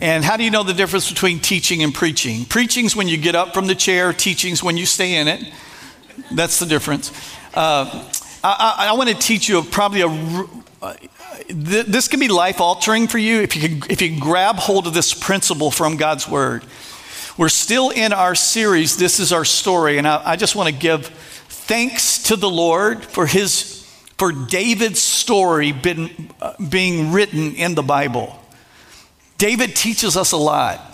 And how do you know the difference between teaching and preaching? Preaching's when you get up from the chair, teaching's when you stay in it. That's the difference. Uh, I, I, I, want to teach you probably a. Uh, th- this can be life altering for you if you, can, if you can grab hold of this principle from God's Word. We're still in our series, This is Our Story, and I, I just want to give thanks to the Lord for His for David's story been, uh, being written in the Bible. David teaches us a lot.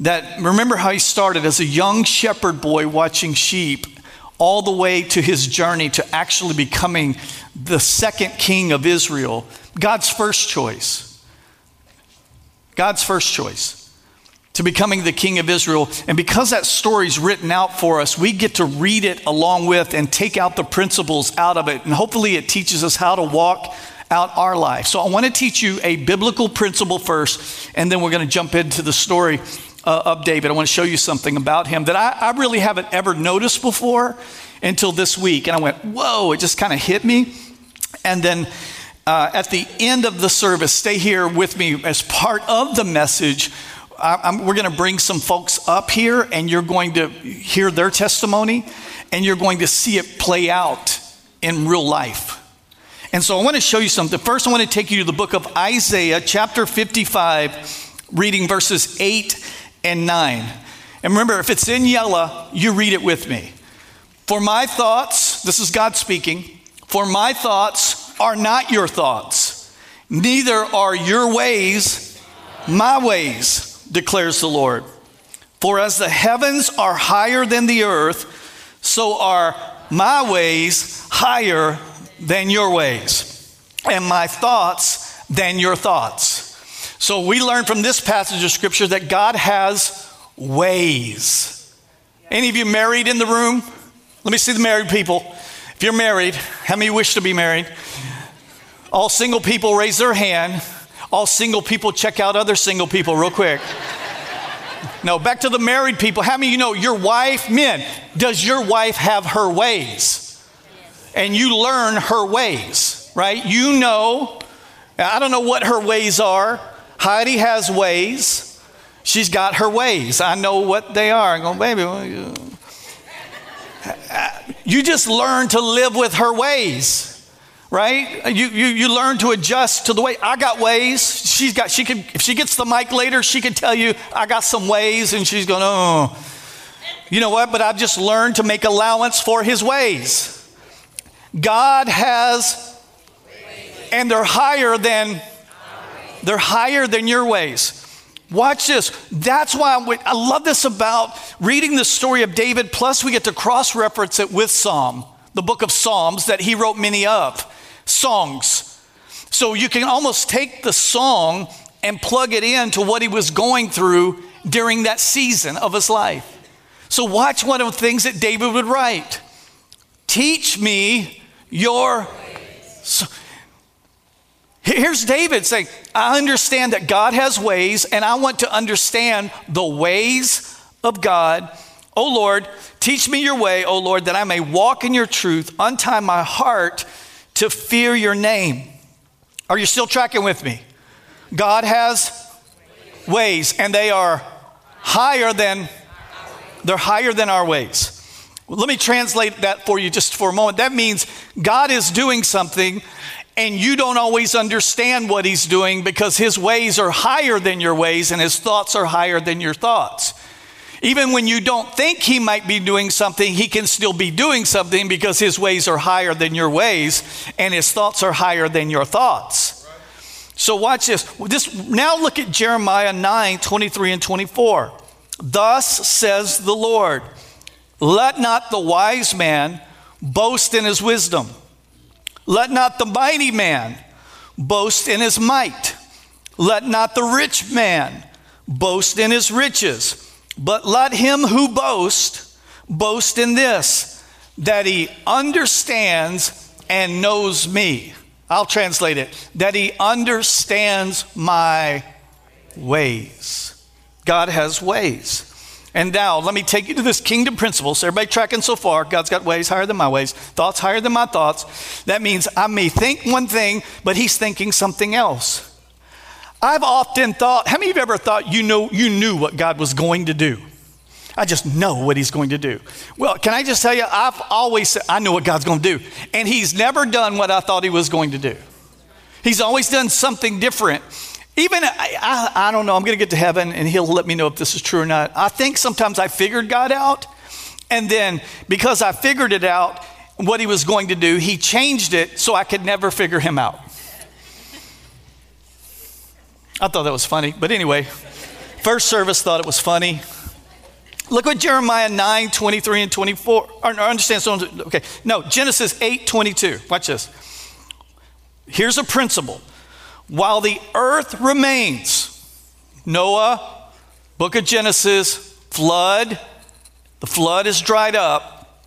That remember how he started as a young shepherd boy watching sheep, all the way to his journey to actually becoming the second king of Israel. God's first choice. God's first choice to becoming the king of Israel. And because that story is written out for us, we get to read it along with and take out the principles out of it. And hopefully, it teaches us how to walk out our life. So, I want to teach you a biblical principle first, and then we're going to jump into the story uh, of David. I want to show you something about him that I, I really haven't ever noticed before until this week. And I went, whoa, it just kind of hit me. And then uh, at the end of the service, stay here with me as part of the message I'm, we're going to bring some folks up here and you're going to hear their testimony and you're going to see it play out in real life. And so I want to show you something. First, I want to take you to the book of Isaiah, chapter 55, reading verses 8 and 9. And remember, if it's in yellow, you read it with me. For my thoughts, this is God speaking, for my thoughts are not your thoughts, neither are your ways my ways declares the Lord. For as the heavens are higher than the earth, so are my ways higher than your ways, and my thoughts than your thoughts. So we learn from this passage of scripture that God has ways. Any of you married in the room? Let me see the married people. If you're married, how many wish to be married? All single people raise their hand. All single people check out other single people real quick. No, back to the married people. How many you know your wife, men, does your wife have her ways? And you learn her ways, right? You know, I don't know what her ways are. Heidi has ways. She's got her ways. I know what they are. I go, baby, you just learn to live with her ways right? You, you, you learn to adjust to the way I got ways. She's got, she can, if she gets the mic later, she can tell you, I got some ways, and she's going, oh. You know what? But I've just learned to make allowance for his ways. God has, and they're higher than, they're higher than your ways. Watch this. That's why I love this about reading the story of David, plus we get to cross reference it with Psalm, the book of Psalms that he wrote many of songs. So you can almost take the song and plug it into what he was going through during that season of his life. So watch one of the things that David would write. Teach me your. So, here's David saying, I understand that God has ways, and I want to understand the ways of God. Oh Lord, teach me your way, oh Lord, that I may walk in your truth, untie my heart to fear your name. Are you still tracking with me? God has ways, and they are higher than they're higher than our ways. Let me translate that for you just for a moment. That means God is doing something and you don't always understand what he's doing because his ways are higher than your ways and his thoughts are higher than your thoughts. Even when you don't think he might be doing something, he can still be doing something because his ways are higher than your ways and his thoughts are higher than your thoughts. So watch this. this now look at Jeremiah 9 23 and 24. Thus says the Lord, let not the wise man boast in his wisdom, let not the mighty man boast in his might, let not the rich man boast in his riches. But let him who boasts boast in this, that he understands and knows me. I'll translate it that he understands my ways. God has ways. And now, let me take you to this kingdom principle. So, everybody tracking so far, God's got ways higher than my ways, thoughts higher than my thoughts. That means I may think one thing, but He's thinking something else. I've often thought, how many of you ever thought you know you knew what God was going to do? I just know what he's going to do. Well, can I just tell you, I've always said, I know what God's going to do. And he's never done what I thought he was going to do. He's always done something different. Even, I, I, I don't know, I'm going to get to heaven and he'll let me know if this is true or not. I think sometimes I figured God out. And then because I figured it out, what he was going to do, he changed it so I could never figure him out. I thought that was funny. But anyway, first service thought it was funny. Look what Jeremiah 9, 23 and 24. Or, understand, so, okay. No, Genesis 8, 22. Watch this. Here's a principle while the earth remains, Noah, book of Genesis, flood, the flood is dried up.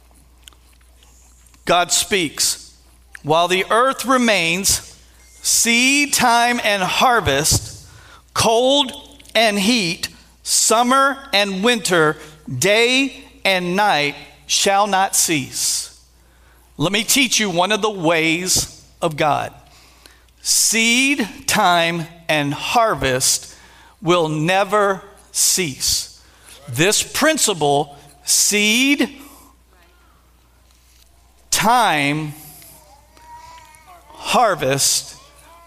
God speaks. While the earth remains, seed time and harvest, cold and heat, summer and winter, day and night shall not cease. Let me teach you one of the ways of God. Seed time and harvest will never cease. This principle, seed, time, harvest,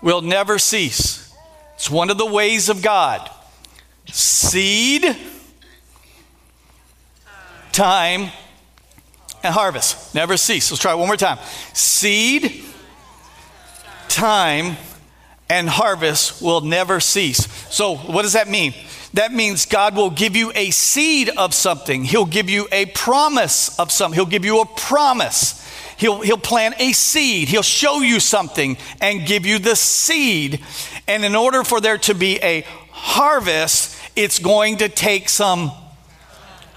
will never cease. It's one of the ways of God. Seed, time, and harvest. Never cease. Let's try it one more time. Seed, time and harvest will never cease. So, what does that mean? That means God will give you a seed of something. He'll give you a promise of something. He'll give you a promise. He'll, he'll plant a seed. He'll show you something and give you the seed. And in order for there to be a harvest, it's going to take some.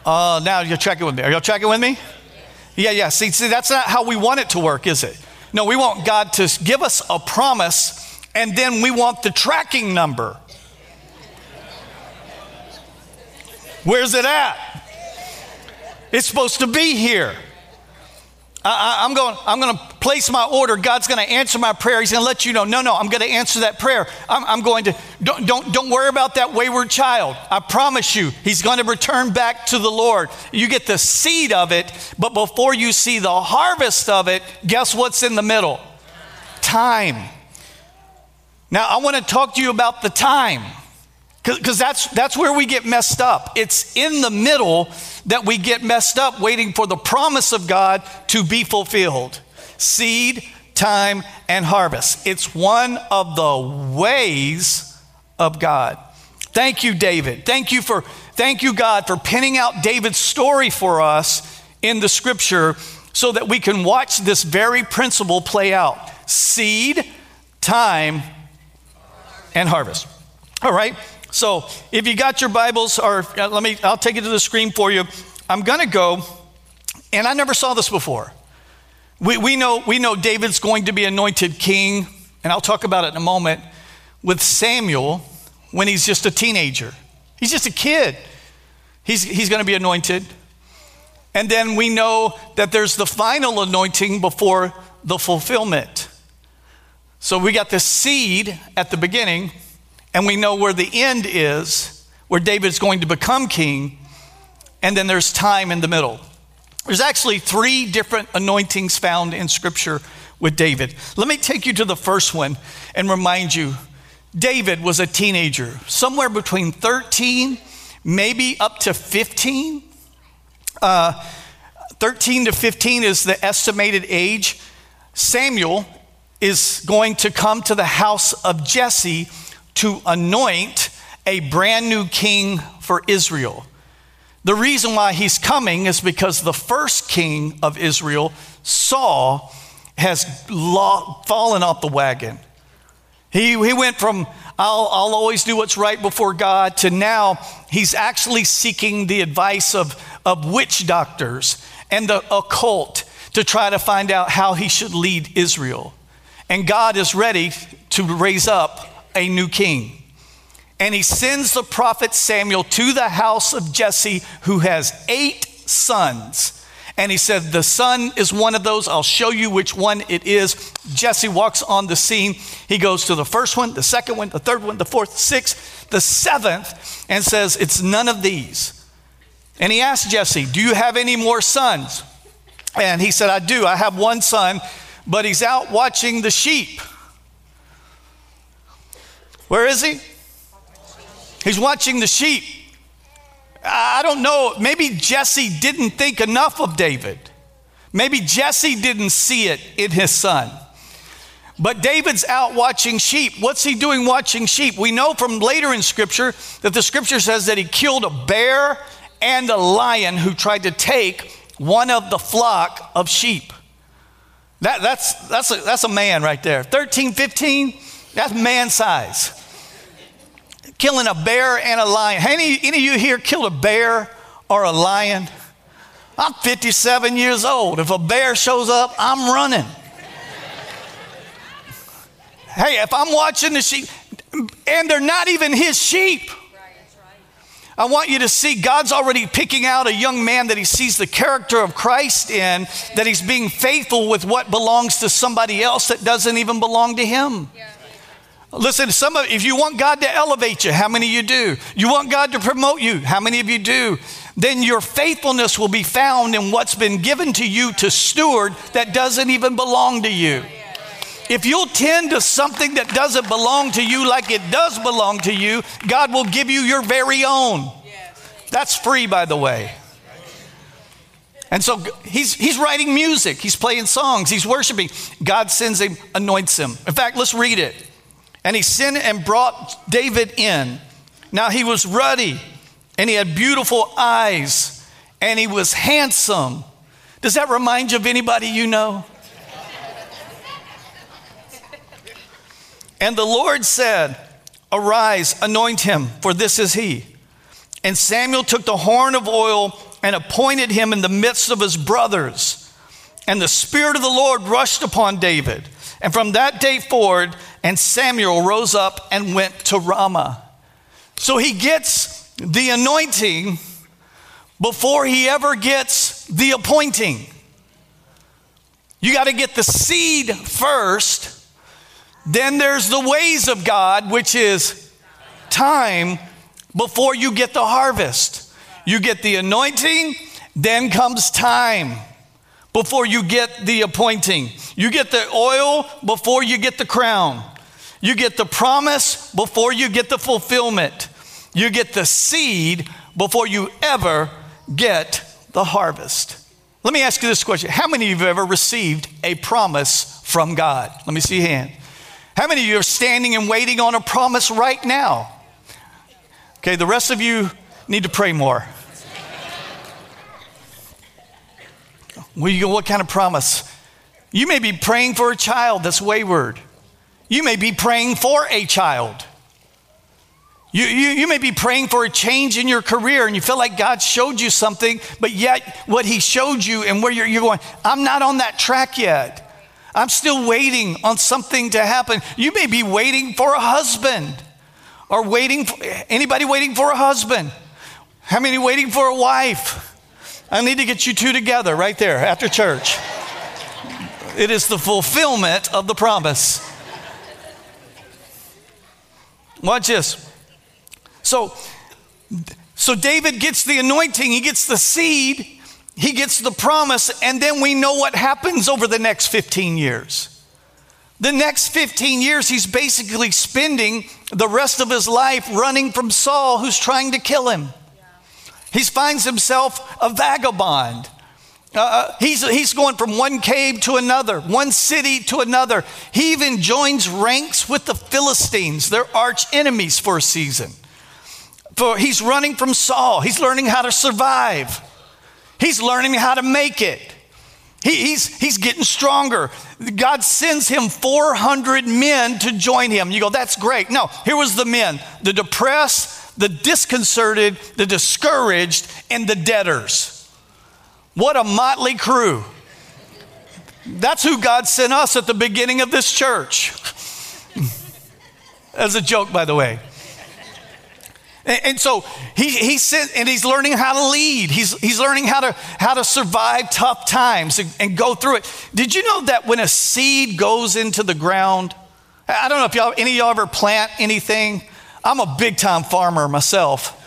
Uh, now you're checking with me. Are y'all checking with me? Yeah, yeah. See, see, that's not how we want it to work, is it? No, we want God to give us a promise and then we want the tracking number. Where's it at? It's supposed to be here. I, am going, I'm going to place my order. God's going to answer my prayer. He's going to let you know, no, no, I'm going to answer that prayer. I'm, I'm, going to, don't, don't, don't worry about that wayward child. I promise you, he's going to return back to the Lord. You get the seed of it, but before you see the harvest of it, guess what's in the middle? Time. Now, I want to talk to you about the time because that's, that's where we get messed up. It's in the middle that we get messed up waiting for the promise of God to be fulfilled seed, time, and harvest. It's one of the ways of God. Thank you, David. Thank you for thank you, God, for pinning out David's story for us in the scripture so that we can watch this very principle play out. Seed, time, and harvest. All right. So if you got your Bibles, or uh, let me, I'll take it to the screen for you. I'm going to go, and I never saw this before. We, we, know, we know David's going to be anointed king, and I'll talk about it in a moment, with Samuel when he's just a teenager. He's just a kid. He's, he's going to be anointed. And then we know that there's the final anointing before the fulfillment. So we got the seed at the beginning, and we know where the end is, where David's going to become king, and then there's time in the middle. There's actually three different anointings found in Scripture with David. Let me take you to the first one and remind you David was a teenager, somewhere between 13, maybe up to 15. Uh, 13 to 15 is the estimated age. Samuel is going to come to the house of Jesse to anoint a brand new king for Israel. The reason why he's coming is because the first king of Israel, Saul, has fallen off the wagon. He, he went from, I'll, I'll always do what's right before God, to now he's actually seeking the advice of, of witch doctors and the occult. to try to find out how he should lead Israel. And God is ready to raise up a new king. And he sends the prophet Samuel to the house of Jesse, who has eight sons. And he said, The son is one of those. I'll show you which one it is. Jesse walks on the scene. He goes to the first one, the second one, the third one, the fourth, sixth, the seventh, and says, It's none of these. And he asked Jesse, Do you have any more sons? And he said, I do. I have one son, but he's out watching the sheep. Where is he? He's watching the sheep. I don't know. Maybe Jesse didn't think enough of David. Maybe Jesse didn't see it in his son. But David's out watching sheep. What's he doing watching sheep? We know from later in scripture that the scripture says that he killed a bear and a lion who tried to take one of the flock of sheep. That, that's, that's, a, that's a man right there. 13, 15, that's man size. Killing a bear and a lion. Any, any of you here killed a bear or a lion? I'm 57 years old. If a bear shows up, I'm running. hey, if I'm watching the sheep, and they're not even his sheep. I want you to see God's already picking out a young man that he sees the character of Christ in, that he's being faithful with what belongs to somebody else that doesn't even belong to him. Yeah. Listen, some of if you want God to elevate you, how many of you do? You want God to promote you, how many of you do? Then your faithfulness will be found in what's been given to you to steward that doesn't even belong to you. If you'll tend to something that doesn't belong to you like it does belong to you, God will give you your very own. That's free, by the way. And so he's, he's writing music, he's playing songs, he's worshiping. God sends him, anoints him. In fact, let's read it. And he sent and brought David in. Now he was ruddy, and he had beautiful eyes, and he was handsome. Does that remind you of anybody you know? And the Lord said, Arise, anoint him, for this is he. And Samuel took the horn of oil and appointed him in the midst of his brothers. And the Spirit of the Lord rushed upon David. And from that day forward, and Samuel rose up and went to Ramah. So he gets the anointing before he ever gets the appointing. You got to get the seed first then there's the ways of God, which is time before you get the harvest. You get the anointing, then comes time before you get the appointing. You get the oil before you get the crown. You get the promise before you get the fulfillment. You get the seed before you ever get the harvest. Let me ask you this question How many of you have ever received a promise from God? Let me see your hand. How many of you are standing and waiting on a promise right now? Okay, the rest of you need to pray more. Well, you go, what kind of promise? You may be praying for a child that's wayward. You may be praying for a child. You, you, you may be praying for a change in your career and you feel like God showed you something, but yet what He showed you and where you're, you're going, I'm not on that track yet. I'm still waiting on something to happen. You may be waiting for a husband or waiting for anybody waiting for a husband. How many waiting for a wife? I need to get you two together right there after church. It is the fulfillment of the promise. Watch this. So, so David gets the anointing, he gets the seed, he gets the promise, and then we know what happens over the next 15 years. The next 15 years, he's basically spending the rest of his life running from Saul, who's trying to kill him. He finds himself a vagabond. Uh, uh, he's, he's going from one cave to another, one city to another. He even joins ranks with the Philistines, their arch enemies for a season. For he's running from Saul, he's learning how to survive. He's learning how to make it. He, he's, he's getting stronger. God sends him 400 men to join him. You go, that's great. No, here was the men the depressed, the disconcerted, the discouraged, and the debtors. What a motley crew. That's who God sent us at the beginning of this church. As a joke, by the way. And, and so he, he sent, and he's learning how to lead. He's, he's learning how to, how to survive tough times and, and go through it. Did you know that when a seed goes into the ground, I don't know if y'all, any of y'all ever plant anything. I'm a big time farmer myself.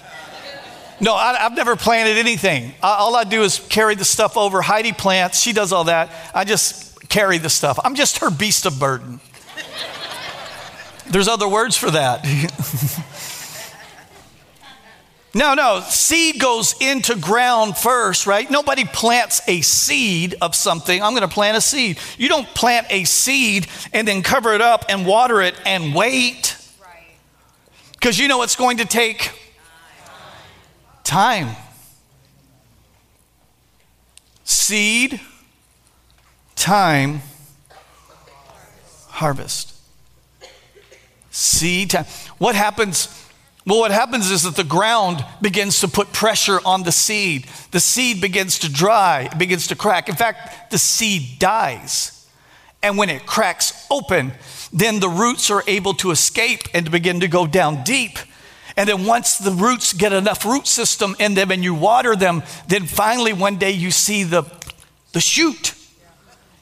No, I, have never planted anything. I, all I do is carry the stuff over. Heidi plants, she does all that. I just carry the stuff. I'm just her beast of burden. There's other words for that. no, no, seed goes into ground first, right? Nobody plants a seed of something. I'm going to plant a seed. You don't plant a seed and then cover it up and water it and wait. Because you know it's going to take time. Seed, time, harvest. Seed time. What happens? Well, what happens is that the ground begins to put pressure on the seed. The seed begins to dry, it begins to crack. In fact, the seed dies. And when it cracks open, then the roots are able to escape and to begin to go down deep. And then once the roots get enough root system in them and you water them, then finally one day you see the, the shoot.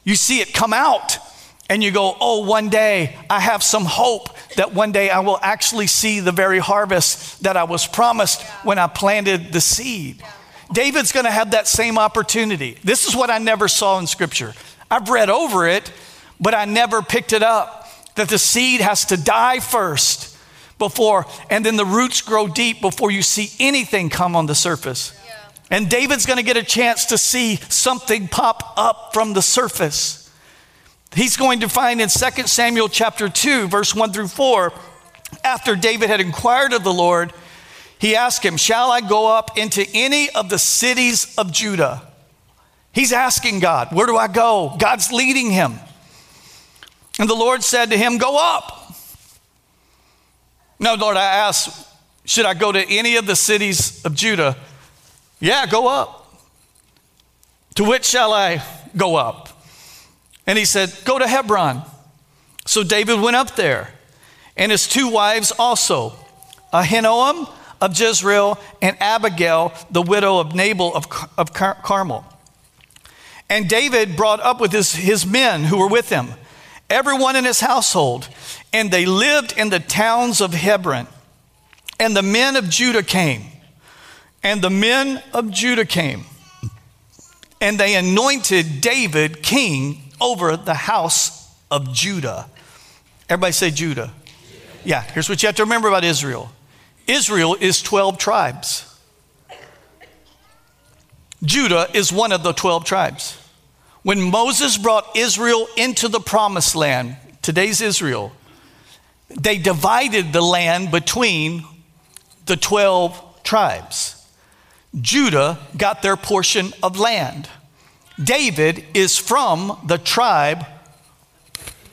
You see it come out. And you go, oh, one day I have some hope that one day I will actually see the very harvest that I was promised when I planted the seed. David's gonna have that same opportunity. This is what I never saw in scripture. I've read over it, but I never picked it up that the seed has to die first before, and then the roots grow deep before you see anything come on the surface. Yeah. And David's going to get a chance to see something pop up from the surface. He's going to find in 2 Samuel chapter 2, verse 1 through 4, after David had inquired of the Lord, he asked him, Shall I go up into any of the cities of Judah? He's asking God, Where do I go? God's leading him. And the Lord said to him, Go up. No, Lord, I asked, should I go to any of the cities of Judah? Yeah, go up. To which shall I go up? And he said, Go to Hebron. So David went up there, and his two wives also, Ahinoam of Jezreel and Abigail, the widow of Nabal of, of Carmel. And David brought up with his, his men who were with him, everyone in his household, and they lived in the towns of Hebron. And the men of Judah came. And the men of Judah came. And they anointed David king over the house of Judah. Everybody say Judah. Yeah, here's what you have to remember about Israel Israel is 12 tribes. Judah is one of the 12 tribes. When Moses brought Israel into the promised land, today's Israel, they divided the land between the 12 tribes. Judah got their portion of land. David is from the tribe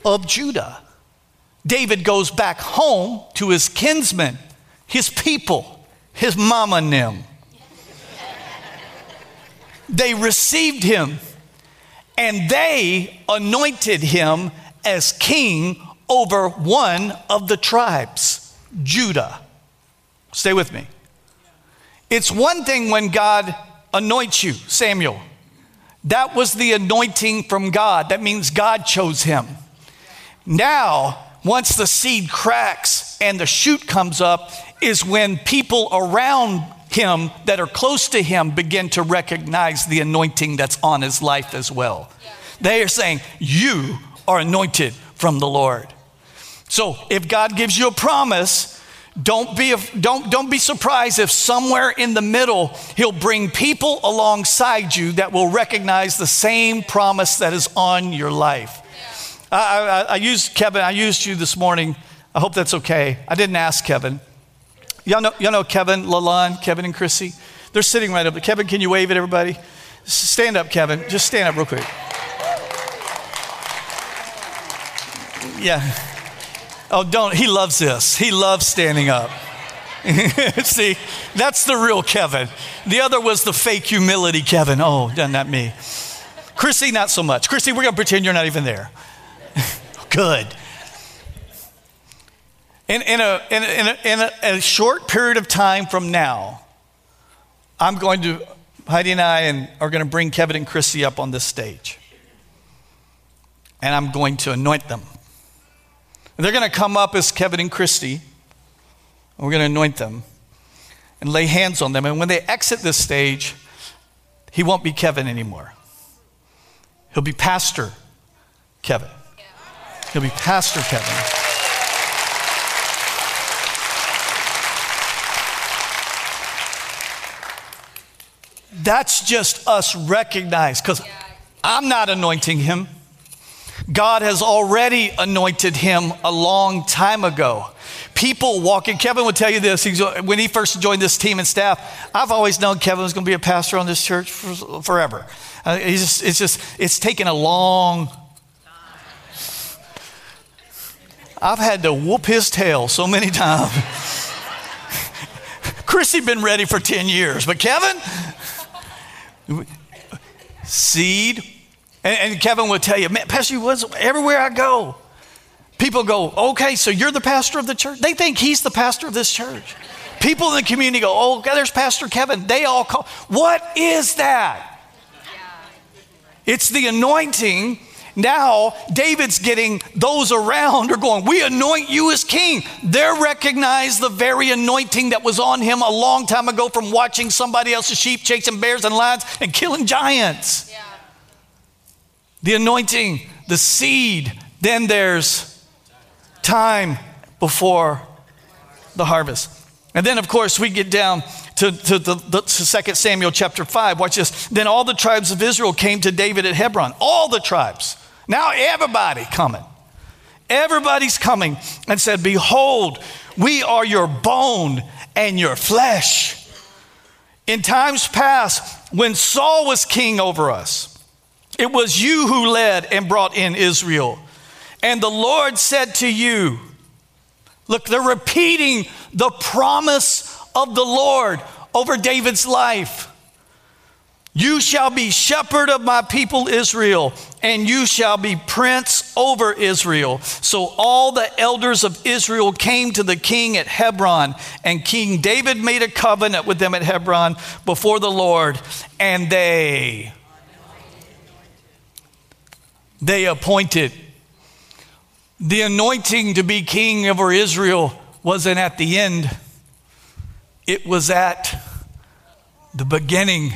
of Judah. David goes back home to his kinsmen, his people, his mama Nim. They received him and they anointed him as king over one of the tribes, Judah. Stay with me. It's one thing when God anoints you, Samuel. That was the anointing from God. That means God chose him. Now, once the seed cracks and the shoot comes up, is when people around him that are close to him begin to recognize the anointing that's on his life as well. They are saying, You are anointed from the Lord. So if God gives you a promise, don't be, don't, don't be surprised if somewhere in the middle he'll bring people alongside you that will recognize the same promise that is on your life. Yeah. I, I, I used Kevin, I used you this morning. I hope that's okay. I didn't ask Kevin. Y'all know, y'all know Kevin, Lalon, Kevin and Chrissy? They're sitting right up. Kevin, can you wave at everybody? Stand up, Kevin. Just stand up real quick. Yeah. Oh, don't. He loves this. He loves standing up. See, that's the real Kevin. The other was the fake humility Kevin. Oh, not me. Chrissy, not so much. Chrissy, we're going to pretend you're not even there. Good. In, in, a, in, a, in, a, in a, a short period of time from now, I'm going to, Heidi and I and are going to bring Kevin and Chrissy up on this stage. And I'm going to anoint them. they're going to come up as Kevin and Christy. And we're going to anoint them and lay hands on them. And when they exit this stage, he won't be Kevin anymore. He'll be Pastor Kevin. He'll be Pastor Kevin. That's just us recognized because I'm not anointing him. God has already anointed him a long time ago. People walking, Kevin would tell you this He's, when he first joined this team and staff. I've always known Kevin was going to be a pastor on this church for, forever. Uh, just, it's just, it's taken a long I've had to whoop his tail so many times. Chrissy been ready for 10 years, but Kevin, Seed. And, and Kevin would tell you, man, Pastor was everywhere I go. People go, okay, so you're the pastor of the church? They think he's the pastor of this church. People in the community go, oh, there's Pastor Kevin. They all call. What is that? It's the anointing now, David's getting those around are going, We anoint you as king. They're recognize the very anointing that was on him a long time ago from watching somebody else's sheep chasing bears and lions and killing giants. Yeah. The anointing, the seed, then there's time before the harvest. And then, of course, we get down to, to, the, the, to 2 Samuel chapter 5. Watch this. Then all the tribes of Israel came to David at Hebron. All the tribes. Now everybody coming. Everybody's coming and said, Behold, we are your bone and your flesh. In times past, when Saul was king over us, it was you who led and brought in Israel. And the Lord said to you, Look, they're repeating the promise of the Lord over David's life. You shall be shepherd of my people Israel, and you shall be prince over Israel. So all the elders of Israel came to the king at Hebron, and King David made a covenant with them at Hebron before the Lord, and they they appointed the anointing to be king over Israel wasn't at the end. It was at the beginning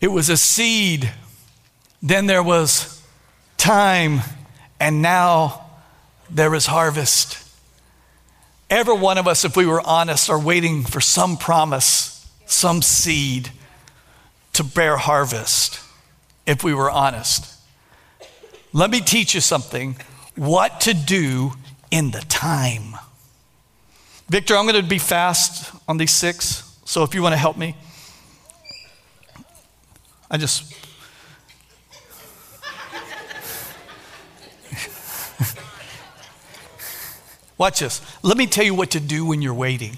it was a seed, then there was time, and now there is harvest. Every one of us, if we were honest, are waiting for some promise, some seed to bear harvest, if we were honest. Let me teach you something what to do in the time. Victor, I'm going to be fast on these six, so if you want to help me. I just. Watch this. Let me tell you what to do when you're waiting.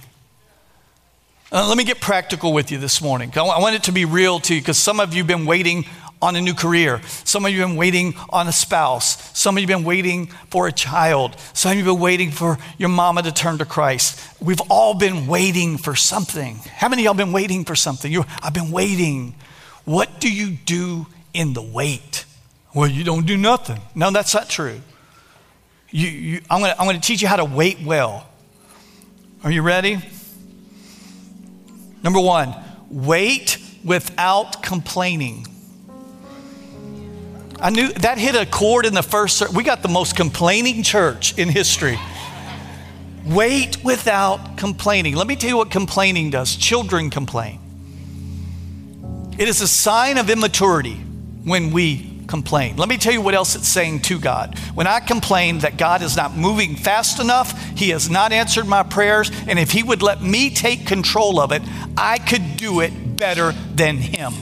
Uh, let me get practical with you this morning. I want it to be real to you because some of you have been waiting on a new career. Some of you have been waiting on a spouse. Some of you have been waiting for a child. Some of you have been waiting for your mama to turn to Christ. We've all been waiting for something. How many of y'all been waiting for something? you I've been waiting. What do you do in the wait? Well, you don't do nothing. No, that's not true. You, you, I'm going to I'm going to teach you how to wait well. Are you ready? Number one, wait without complaining. I knew that hit a chord in the first. We got the most complaining church in history. Wait without complaining. Let me tell you what complaining does. Children complain. It is a sign of immaturity when we complain. Let me tell you what else it's saying to God. When I complain that God is not moving fast enough, He has not answered my prayers, and if He would let me take control of it, I could do it better than Him.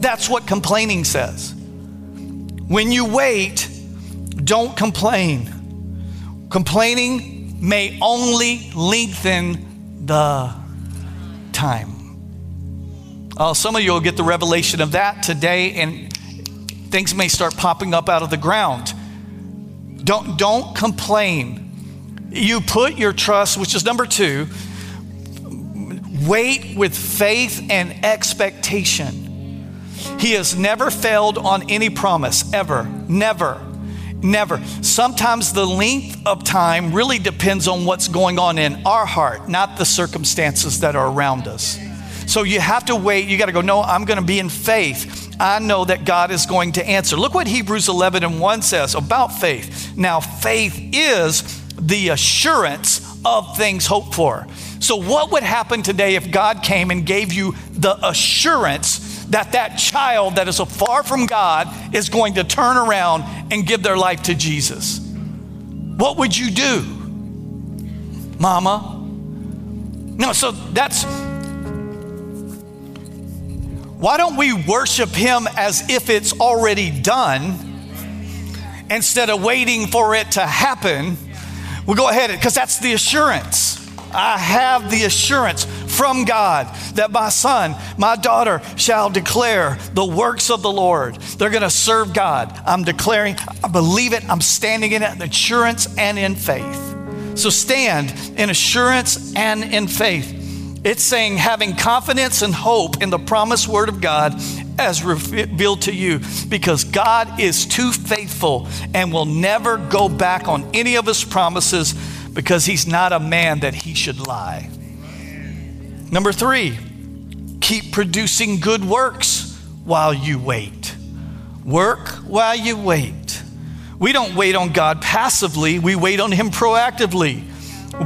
That's what complaining says. When you wait, don't complain. Complaining may only lengthen the time. Uh, some of you will get the revelation of that today, and things may start popping up out of the ground. Don't, don't complain. You put your trust, which is number two, wait with faith and expectation. He has never failed on any promise, ever, never. Never. Sometimes the length of time really depends on what's going on in our heart, not the circumstances that are around us. So you have to wait. You got to go, no, I'm going to be in faith. I know that God is going to answer. Look what Hebrews 11 and 1 says about faith. Now, faith is the assurance of things hoped for. So, what would happen today if God came and gave you the assurance that that child that is so far from God is going to turn around and give their life to Jesus? What would you do, Mama? No, so that's why don't we worship Him as if it's already done instead of waiting for it to happen? We go ahead because that's the assurance. I have the assurance from God that my son, my daughter shall declare the works of the Lord. They're going to serve God. I'm declaring, I believe it, I'm standing in it, in assurance and in faith. So stand in assurance and in faith. It's saying having confidence and hope in the promised word of God as revealed to you because God is too faithful and will never go back on any of his promises because he's not a man that he should lie. Number three, keep producing good works while you wait. Work while you wait. We don't wait on God passively, we wait on him proactively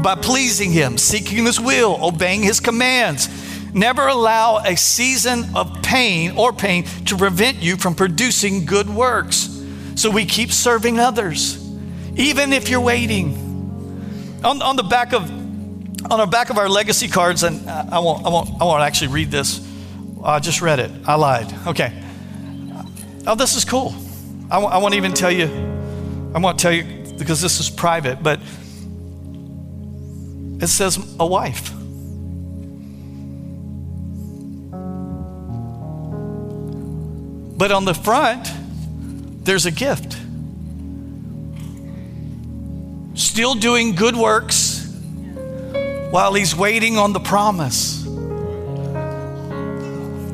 by pleasing Him, seeking His will, obeying His commands. Never allow a season of pain or pain to prevent you from producing good works. So we keep serving others, even if you're waiting. On, on the back of on the back of our legacy cards, and I won't, I won't, I won't actually read this. I just read it. I lied. Okay. Oh, this is cool. I won't even tell you. I won't tell you because this is private, but it says a wife. But on the front, there's a gift. Still doing good works while he's waiting on the promise.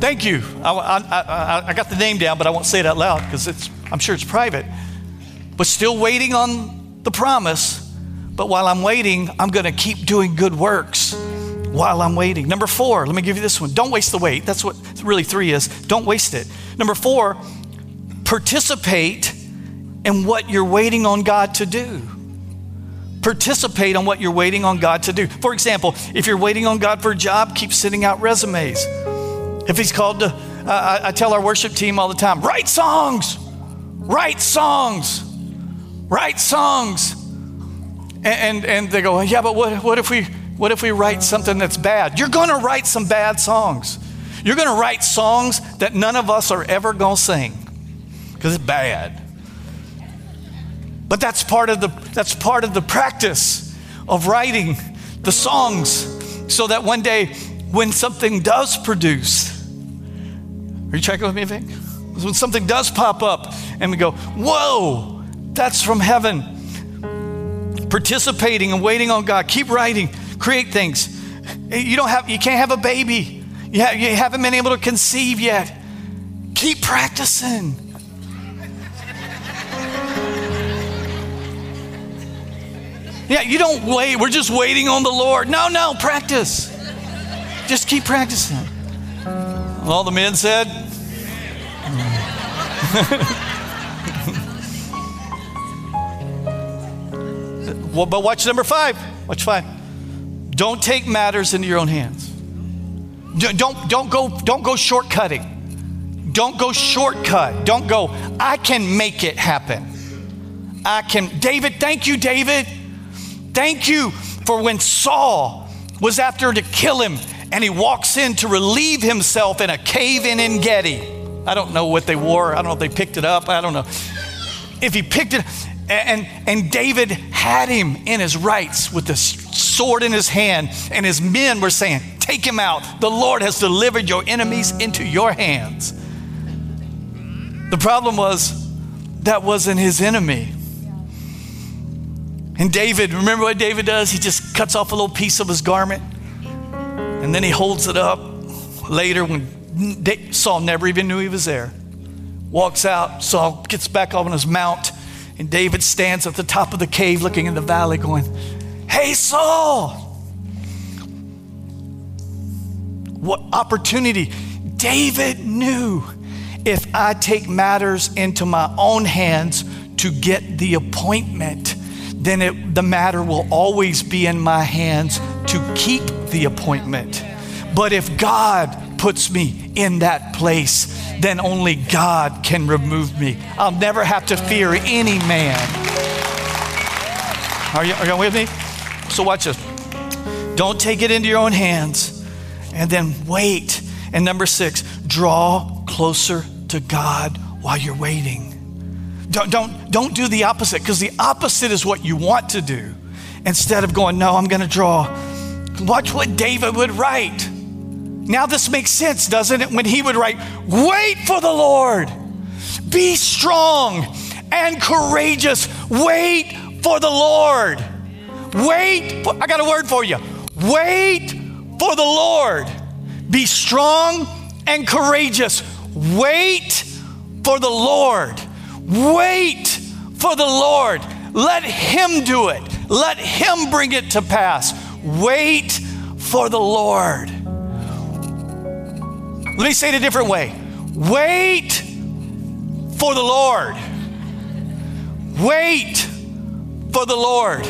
Thank you. I, I, I, I, got the name down, but I won't say it out loud because I'm sure it's private. But still waiting on the promise but while I'm waiting, I'm going to keep doing good works while I'm waiting. Number four, let me give you this one. Don't waste the wait. That's what really three is. Don't waste it. Number four, participate in what you're waiting on God to do. Participate on what you're waiting on God to do. For example, if you're waiting on God for a job, keep sending out resumes. If He's called to, uh, I, I tell our worship team all the time write songs, write songs, write songs. And, and, and they go, yeah, but what, what, if we, what if we write something that's bad? You're going to write some bad songs. You're going to write songs that none of us are ever going to sing because it's bad. But that's part of the that's part of the practice of writing the songs so that one day when something does produce, are you checking with me, Vic? When something does pop up and we go, whoa, that's from heaven participating and waiting on God. Keep writing, create things. You don't have, you can't have a baby. You, have, you haven't been able to conceive yet. Keep practicing. Yeah, you don't wait. We're just waiting on the Lord. No, no, practice. Just keep practicing. All the men said. But watch number five. Watch five. Don't take matters into your own hands. Don't, don't, go, don't go shortcutting. Don't go shortcut. Don't go, I can make it happen. I can. David, thank you, David. Thank you for when Saul was after to kill him and he walks in to relieve himself in a cave in Engedi. I don't know what they wore. I don't know if they picked it up. I don't know. If he picked it, and, and David had him in his rights with the sword in his hand, and his men were saying, Take him out. The Lord has delivered your enemies into your hands. The problem was that wasn't his enemy. And David, remember what David does? He just cuts off a little piece of his garment and then he holds it up later when Saul never even knew he was there. Walks out, Saul gets back on his mount, and David stands at the top of the cave looking in the valley, going, Hey, Saul! What opportunity? David knew if I take matters into my own hands to get the appointment, then it, the matter will always be in my hands to keep the appointment. But if God puts me in that place, then only God can remove me. I'll never have to fear any man. Are you, are you with me? So watch this. Don't take it into your own hands and then wait. And number six, draw closer to God while you're waiting. Don't, don't, don't do the opposite because the opposite is what you want to do. Instead of going, no, I'm going to draw. Watch what David would write. Now, this makes sense, doesn't it? When he would write, Wait for the Lord, be strong and courageous. Wait for the Lord. Wait, for, I got a word for you. Wait for the Lord. Be strong and courageous. Wait for the Lord. Wait for the Lord. Let Him do it. Let Him bring it to pass. Wait for the Lord. Let me say it a different way. Wait for the Lord. Wait for the Lord.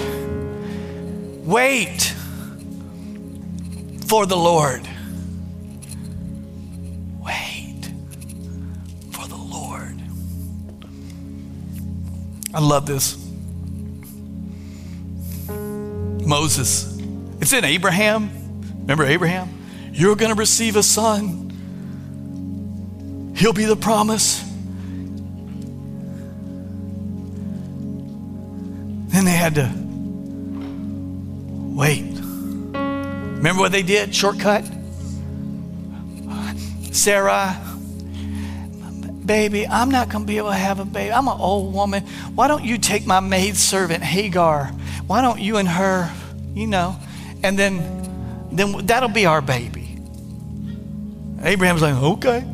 Wait for the Lord. Wait for the Lord. I love this. Moses. It's in Abraham. Remember Abraham? You're going to receive a son. He'll be the promise. Then they had to wait. Remember what they did? Shortcut? Sarah, baby, I'm not going to be able to have a baby. I'm an old woman. Why don't you take my maid servant Hagar? Why don't you and her, you know, and then, then that'll be our baby. Abraham's like, okay.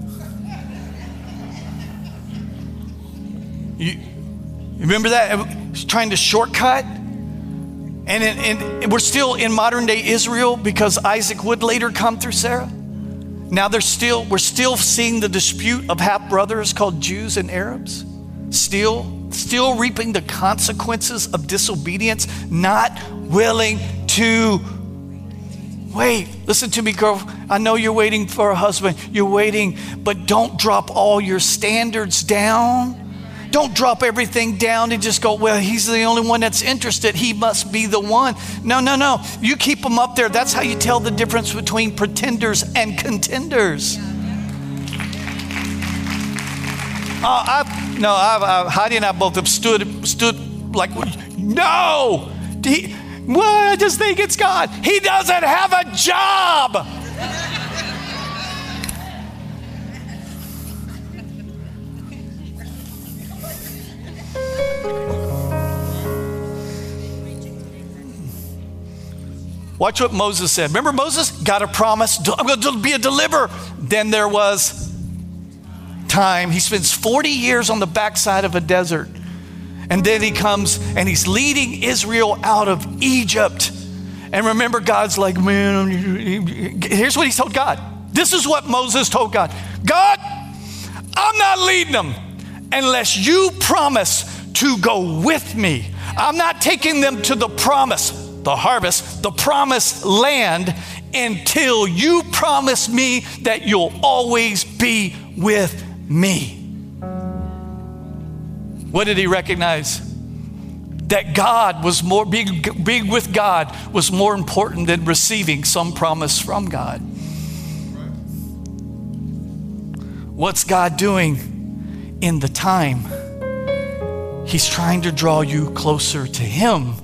You, remember that? Trying to shortcut. And, and we're still in modern day Israel because Isaac would later come through Sarah. Now they're still, we're still seeing the dispute of half brothers called Jews and Arabs. Still, still reaping the consequences of disobedience, not willing to wait. Listen to me, girl. I know you're waiting for a husband. You're waiting, but don't drop all your standards down don't drop everything down and just go, well, he's the only one that's interested. He must be the one. No, no, no. You keep them up there. That's how you tell the difference between pretenders and contenders. Uh, I've, no, I've, I've, Heidi and I both have stood, stood like, no. He, I just think it's God. He doesn't have a job. Watch what Moses said. Remember, Moses got a promise I'm going to be a deliverer. Then there was time. He spends 40 years on the backside of a desert. And then he comes and he's leading Israel out of Egypt. And remember, God's like, man, here's what he told God. This is what Moses told God God, I'm not leading them unless you promise to go with me. I'm not taking them to the promise the harvest, the promised land, until you promise me that you'll always be with me. What did he recognize? That God was more, being, being with God was more important than receiving some promise from God. What's God doing in the time? He's trying to draw you closer to Him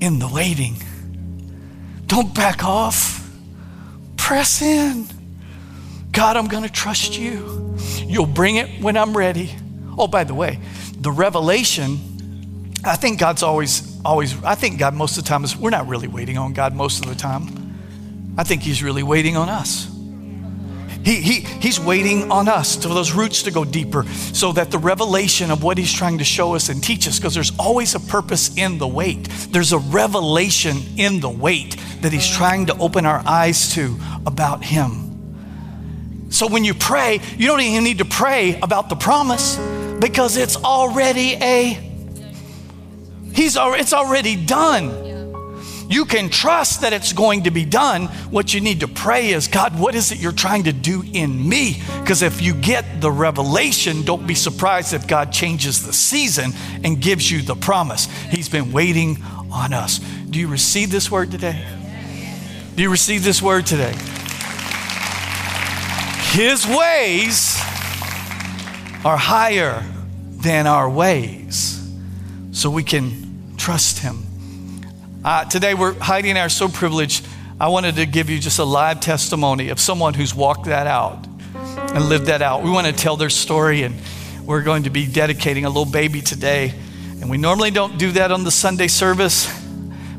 in the waiting. Don't back off. Press in. God, I'm going to trust you. You'll bring it when I'm ready. Oh, by the way, the revelation, I think God's always, always, I think God most of the time is, we're not really waiting on God most of the time. I think He's really waiting on us. He, he, he's waiting on us for those roots to go deeper so that the revelation of what he's trying to show us and teach us, because there's always a purpose in the wait. There's a revelation in the wait that he's trying to open our eyes to about him. So when you pray, you don't even need to pray about the promise because it's already a He's it's already done. You can trust that it's going to be done. What you need to pray is, God, what is it you're trying to do in me? Because if you get the revelation, don't be surprised if God changes the season and gives you the promise. He's been waiting on us. Do you receive this word today? Do you receive this word today? His ways are higher than our ways, so we can trust Him. Uh, today, we're Heidi and I are so privileged. I wanted to give you just a live testimony of someone who's walked that out and lived that out. We want to tell their story, and we're going to be dedicating a little baby today. And we normally don't do that on the Sunday service,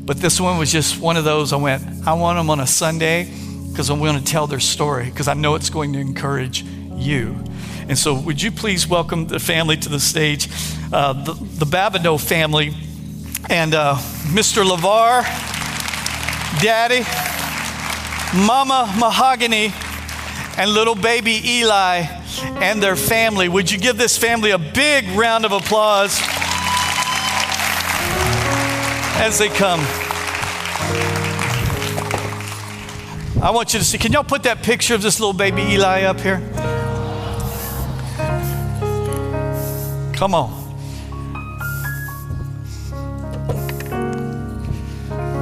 but this one was just one of those. I went, I want them on a Sunday because I'm going to tell their story because I know it's going to encourage you. And so, would you please welcome the family to the stage? Uh, the, the Babineau family and uh, Mr. LeVar, Daddy, Mama Mahogany, and little baby Eli and their family. Would you give this family a big round of applause as they come? I want you to see. Can y'all put that picture of this little baby Eli up here? Come on.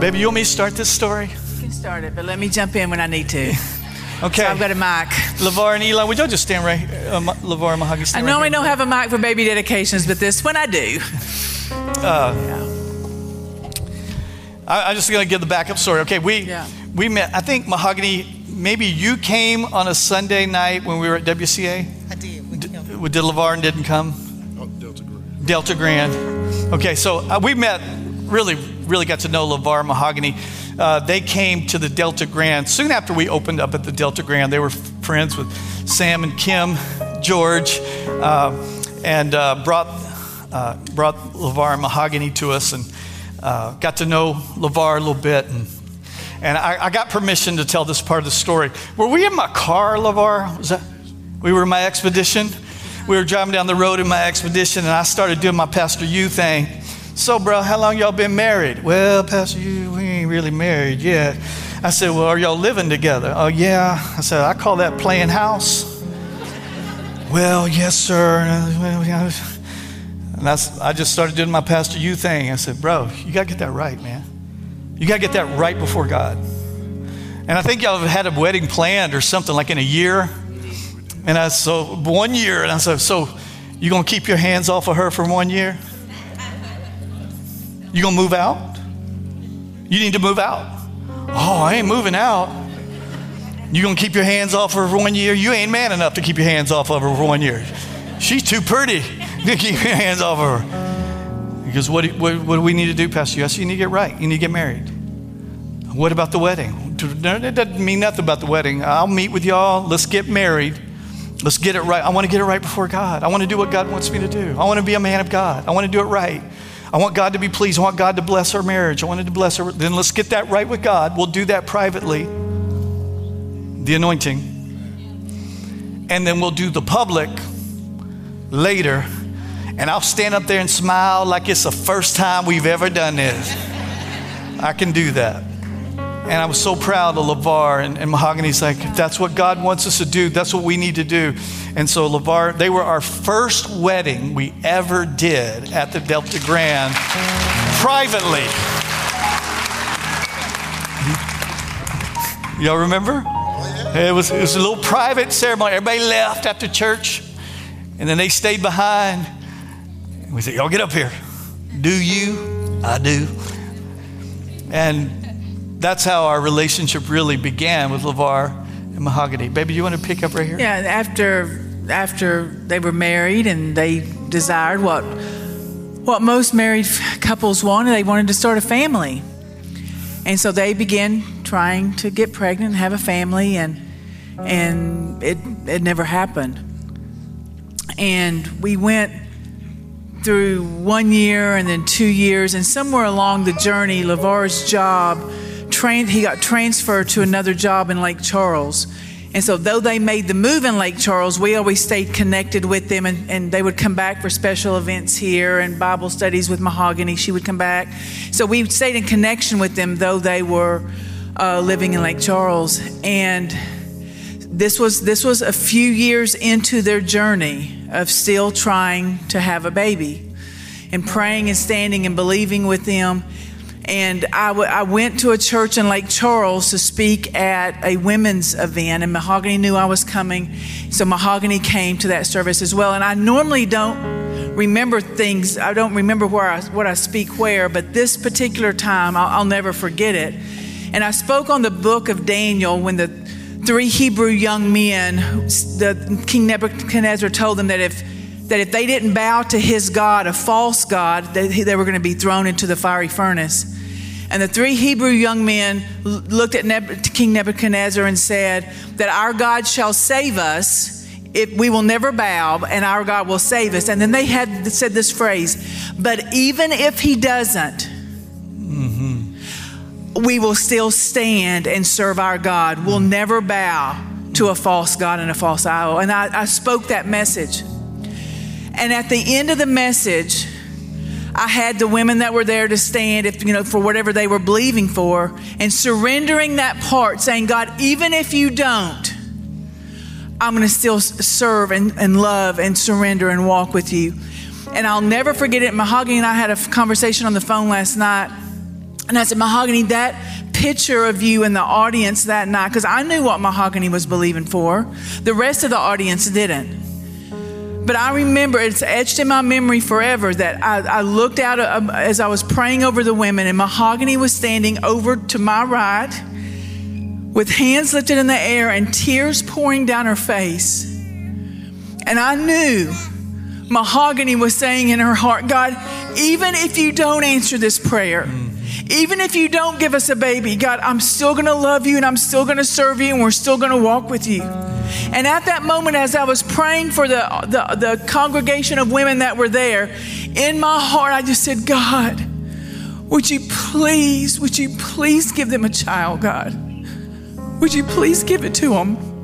Baby, you want me to start this story? You can start it, but let me jump in when I need to. Okay. So I've got a mic. LeVar and Eli, would y'all just stand right uh, LeVar and Mahogany, I normally right don't have a mic for baby dedications, but this one I do. I, I'm just going to give the backup story. Okay, we, Yeah. we met, I think Mahogany, maybe you came on a Sunday night when we were at WCA? I did. With D- did LeVar and didn't come? Oh, Delta Grand. Delta Grand. Okay, so uh, we met, really, really got to know LeVar Mahogany. Uh, they came to the Delta Grand soon after we opened up at the Delta Grand. They were friends with Sam and Kim, George, uh, and uh, brought, uh, brought LeVar Mahogany to us and uh, got to know LeVar a little bit. And, and I, I got permission to tell this part of the story. Were we in my car, LeVar? Was that? We were in my expedition. We were driving down the road in my expedition, and I started doing my Pastor U thing. So, bro, how long y'all been married? Well, Pastor you, we ain't really married yet. I said, Well, are y'all living together? Oh, yeah. I said, I call that playing house. well, yes, sir. And I just started doing my Pastor You thing. I said, Bro, you got to get that right, man. You got to get that right before God. And I think y'all have had a wedding planned or something like in a year. And I so one year, and I said, so you gonna keep your hands off of her for one year? You gonna move out? You need to move out. Oh, I ain't moving out. You gonna keep your hands off her for one year? You ain't man enough to keep your hands off of her for one year. She's too pretty to keep your hands off of her. He goes, what do, what, what do we need to do, Pastor? Yes, you need to get right. You need to get married. What about the wedding? It doesn't mean nothing about the wedding. I'll meet with y'all. Let's get married. Let's get it right. I want to get it right before God. I want to do what God wants me to do. I want to be a man of God. I want to do it right. I want God to be pleased. I want God to bless our marriage. I wanted to bless her. Then let's get that right with God. We'll do that privately. The anointing. And then we'll do the public later. And I'll stand up there and smile like it's the first time we've ever done this. I can do that. And I was so proud of LeVar and, and Mahogany's like, that's what God wants us to do, that's what we need to do. And so LeVar, they were our first wedding we ever did at the Delta Grand privately. Y'all remember? It was, it was a little private ceremony. Everybody left after church, and then they stayed behind. We said, Y'all get up here. Do you? I do. And that's how our relationship really began with LeVar and Mahogany. Baby, you want to pick up right here? Yeah, after after they were married and they desired what what most married couples wanted, they wanted to start a family. And so they began trying to get pregnant and have a family and and it it never happened. And we went through one year and then two years, and somewhere along the journey, LeVar's job, trained, he got transferred to another job in Lake Charles. And so, though they made the move in Lake Charles, we always stayed connected with them, and, and they would come back for special events here and Bible studies with Mahogany. She would come back. So, we stayed in connection with them, though they were uh, living in Lake Charles. And this was, this was a few years into their journey of still trying to have a baby and praying and standing and believing with them. And I, w- I went to a church in Lake Charles to speak at a women's event, and Mahogany knew I was coming. So Mahogany came to that service as well. And I normally don't remember things, I don't remember where I, what I speak where, but this particular time, I'll, I'll never forget it. And I spoke on the book of Daniel when the three Hebrew young men, the King Nebuchadnezzar told them that if that if they didn't bow to his god, a false god, they were going to be thrown into the fiery furnace. And the three Hebrew young men looked at King Nebuchadnezzar and said that our God shall save us if we will never bow and our God will save us. And then they had said this phrase, but even if he doesn't, mm-hmm. we will still stand and serve our God. We'll never bow to a false God and a false idol. And I, I spoke that message. And at the end of the message, I had the women that were there to stand, if you know, for whatever they were believing for, and surrendering that part, saying, God, even if you don't, I'm going to still serve and, and love and surrender and walk with you. And I'll never forget it. Mahogany and I had a conversation on the phone last night and I said, Mahogany, that picture of you in the audience that night, because I knew what Mahogany was believing for. The rest of the audience didn't. But I remember, it's etched in my memory forever that I, I looked out uh, as I was praying over the women, and Mahogany was standing over to my right with hands lifted in the air and tears pouring down her face. And I knew Mahogany was saying in her heart, God, even if you don't answer this prayer, even if you don't give us a baby, God, I'm still going to love you and I'm still going to serve you and we're still going to walk with you. And at that moment, as I was praying for the, the, the congregation of women that were there, in my heart, I just said, God, would you please, would you please give them a child, God? Would you please give it to them?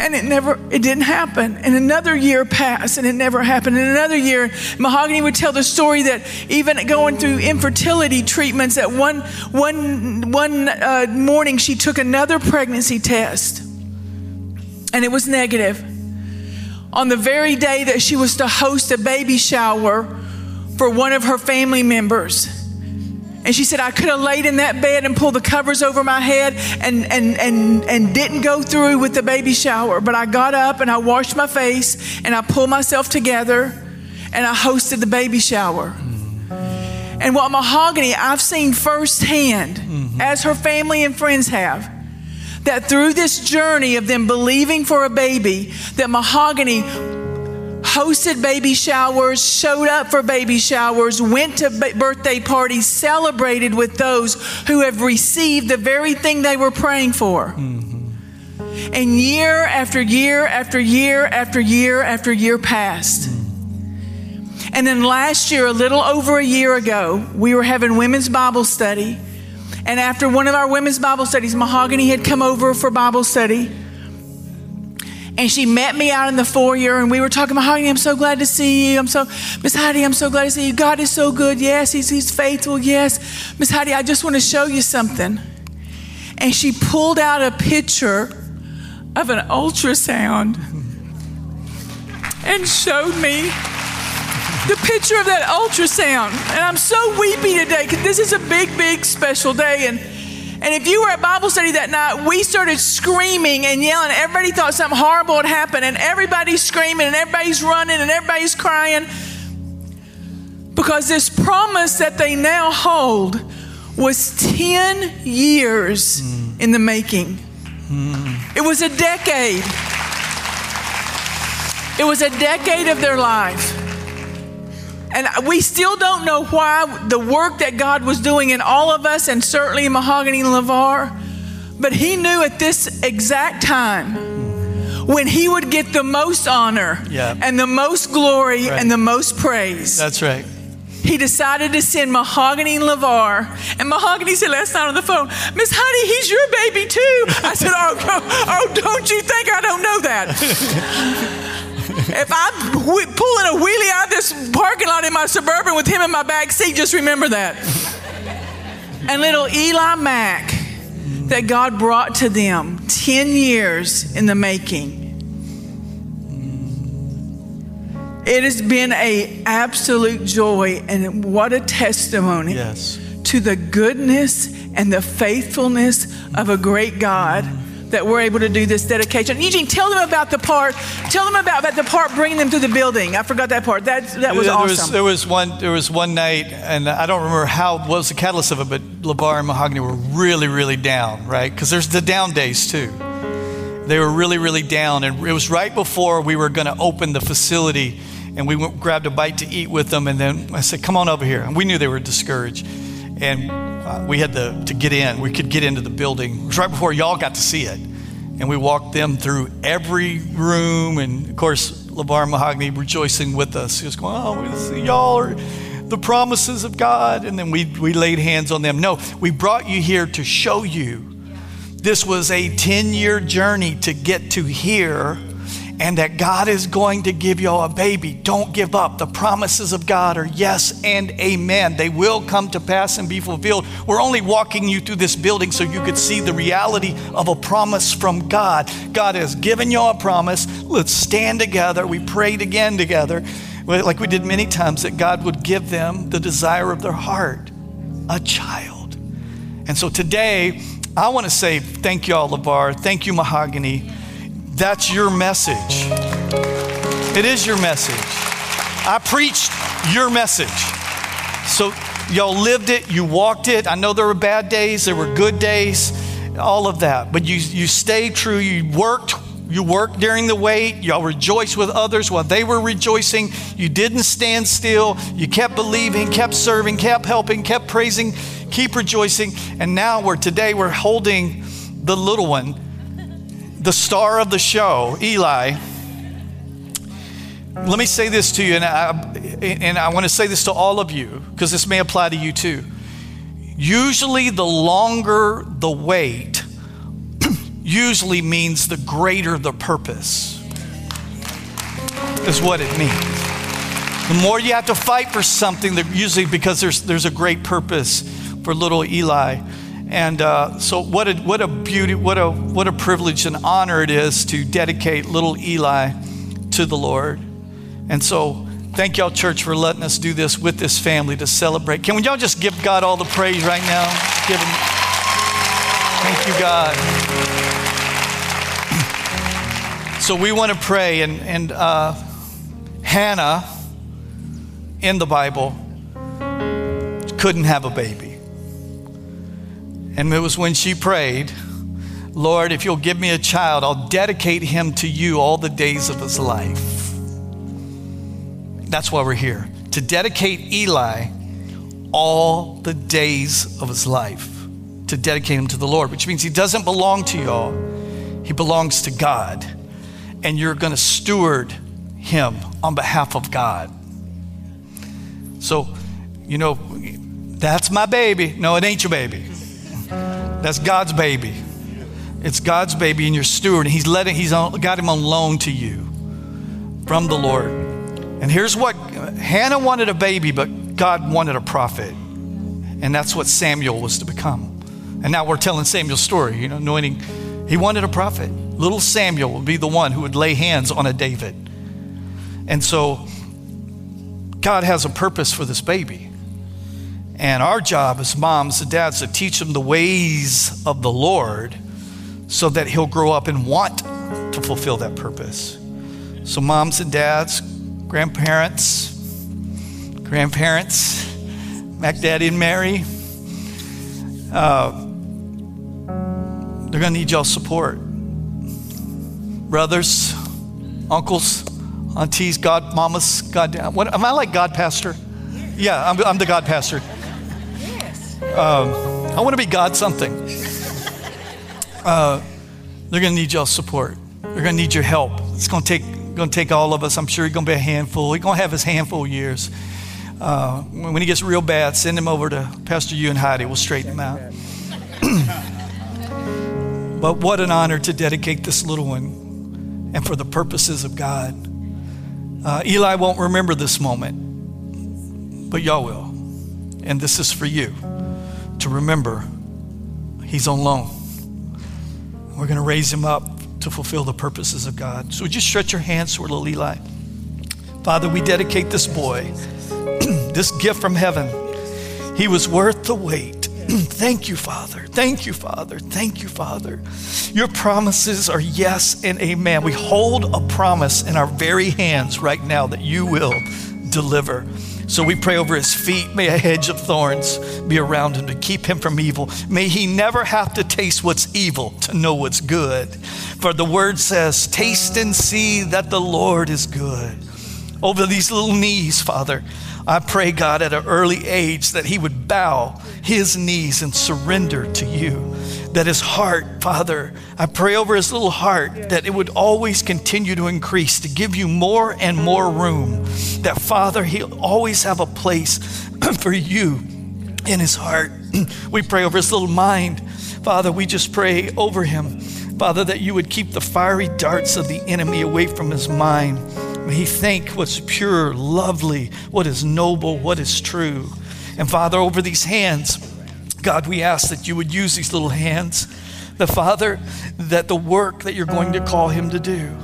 And it never it didn't happen. And another year passed and it never happened. And another year mahogany would tell the story that even going through infertility treatments that one one one uh, morning she took another pregnancy test and it was negative. On the very day that she was to host a baby shower for one of her family members and she said, I could have laid in that bed and pulled the covers over my head and, and, and, and didn't go through with the baby shower. But I got up and I washed my face and I pulled myself together and I hosted the baby shower. And what Mahogany, I've seen firsthand, mm-hmm. as her family and friends have, that through this journey of them believing for a baby, that Mahogany hosted baby showers, showed up for baby showers, went to birthday parties, celebrated with those who have received the very thing they were praying for. Mm-hmm. And year after year after year after year after year passed. Mm-hmm. And then last year, a little over a year ago, we were having women's Bible study. And after one of our women's Bible studies, Mahogany had come over for Bible study. And she met me out in the foyer and we were talking about, Heidi, I'm so glad to see you. I'm so, Miss Heidi, I'm so glad to see you. God is so good. Yes, He's, he's faithful. Yes. Miss Heidi, I just want to show you something. And she pulled out a picture of an ultrasound and showed me the picture of that ultrasound. And I'm so weepy today because this is a big, big special day. And and if you were at Bible study that night, we started screaming and yelling. Everybody thought something horrible had happened, and everybody's screaming, and everybody's running, and everybody's crying. Because this promise that they now hold was 10 years hmm. in the making. Hmm. It was a decade. It was a decade of their life. And we still don't know why the work that God was doing in all of us, and certainly in Mahogany and LeVar, but He knew at this exact time when He would get the most honor Yeah. and the most glory Right. and the most praise. That's right. he decided to send Mahogany and LeVar. And Mahogany said last night on the phone, Miss Honey, he's your baby too. I said, oh, oh, don't you think I don't know that? if I'm wh- pulling a wheelie out of this parking lot in my Suburban with him in my back seat, just remember that. and little Eli Mack that God brought to them 10 years in the making. It has been a absolute joy and what a testimony Yes. to the goodness and the faithfulness of a great God that we're able to do this dedication. Eugene, tell them about the part. Tell them about, about the part bringing them through the building. I forgot that part. That that was there awesome. Was, there was one. There was one night, and I don't remember how what was the catalyst of it, but LeVar and Mahogany were really, really down, right? Because there's the down days too. They were really, really down, and it was right before we were going to open the facility, and we went, grabbed a bite to eat with them, and then I said, "Come on over here." And we knew they were discouraged, and uh, we had to to get in. We could get into the building. It was right before y'all got to see it, and we walked them through every room, and of course, LeVar Mahogany rejoicing with us. He was going, "Oh, y'all are." The promises of God, and then we, we laid hands on them. No, we brought you here to show you this was a 10 year journey to get to here, and that God is going to give you a baby. Don't give up. The promises of God are yes and amen. They will come to pass and be fulfilled. We're only walking you through this building so you could see the reality of a promise from God. God has given you a promise. Let's stand together. We prayed again together, like we did many times, that God would give them the desire of their heart a child. And so today, I want to say thank you all, LeVar. Thank you, Mahogany. That's your message. It is your message. I preached your message. So y'all lived it, you walked it. I know there were bad days, there were good days, all of that. But you you stayed true, you worked you worked during the wait. Y'all rejoiced with others while they were rejoicing. You didn't stand still. You kept believing, kept serving, kept helping, kept praising, keep rejoicing. And now we're today we're holding the little one, the star of the show, Eli. Let me say this to you, and I, and I want to say this to all of you because this may apply to you too. Usually, the longer the wait, usually means the greater the purpose, is what it means. The more you have to fight for something, usually because there's, there's a great purpose for little Eli. And uh, so, what a, what a beauty, what a, what a privilege and honor it is to dedicate little Eli to the Lord. And so, thank y'all, church, for letting us do this with this family to celebrate. Can we y'all just give God all the praise right now? Give him. Thank you, God. So we want to pray, and, and uh, Hannah in the Bible couldn't have a baby. And it was when she prayed, Lord, if you'll give me a child, I'll dedicate him to you all the days of his life. That's why we're here to dedicate Eli all the days of his life, to dedicate him to the Lord, which means he doesn't belong to y'all, he belongs to God. And you're going to steward him on behalf of God. So, you know, that's my baby. No, it ain't your baby. That's God's baby. It's God's baby, and you're steward. He's letting. He's on, got him on loan to you from the Lord. And here's what Hannah wanted a baby, but God wanted a prophet, and that's what Samuel was to become. And now we're telling Samuel's story. You know, anointing. He wanted a prophet. Little Samuel would be the one who would lay hands on a David. And so, God has a purpose for this baby. And our job as moms and dads to teach them the ways of the Lord so that he'll grow up and want to fulfill that purpose. So, moms and dads, grandparents, grandparents, Mac Daddy and Mary, Uh, they're going to need y'all's support. Brothers, uncles, aunties, god mamas, god. What, am I like God pastor? Yeah, I'm, I'm the God pastor. Um, I want to be God something. Uh, they're going to need y'all's support. They're going to need your help. It's going to take going to take all of us. I'm sure he's going to be a handful. He's going to have his handful of years. Uh, when he gets real bad, send him over to Pastor you and Heidi. We'll straighten him out. but what an honor to dedicate this little one and for the purposes of God. Uh, Eli won't remember this moment, but y'all will. And this is for you to remember he's on loan. We're going to raise him up to fulfill the purposes of God. So would you stretch your hands toward little Eli? Father, we dedicate this boy, this gift from heaven. He was worth the wait. Thank you, Father. Thank you, Father. Thank you, Father. Your promises are yes and amen. We hold a promise in our very hands right now that you will deliver. So we pray over his feet. May a hedge of thorns be around him to keep him from evil. May he never have to taste what's evil to know what's good. For the word says, Taste and see that the Lord is good. Over these little knees, Father, I pray, God, at an early age that he would bow his knees and surrender to you. That his heart, Father, I pray over his little heart that it would always continue to increase, to give you more and more mm. room. That, Father, he'll always have a place for you in his heart. we pray over his little mind. Father, we just pray over him, Father, that you would keep the fiery darts of the enemy away from his mind. May he think what's pure, lovely, what is noble, what is true. And Father, over these hands, God, we ask that you would use these little hands. The Father, that the work that you're going to call him to do,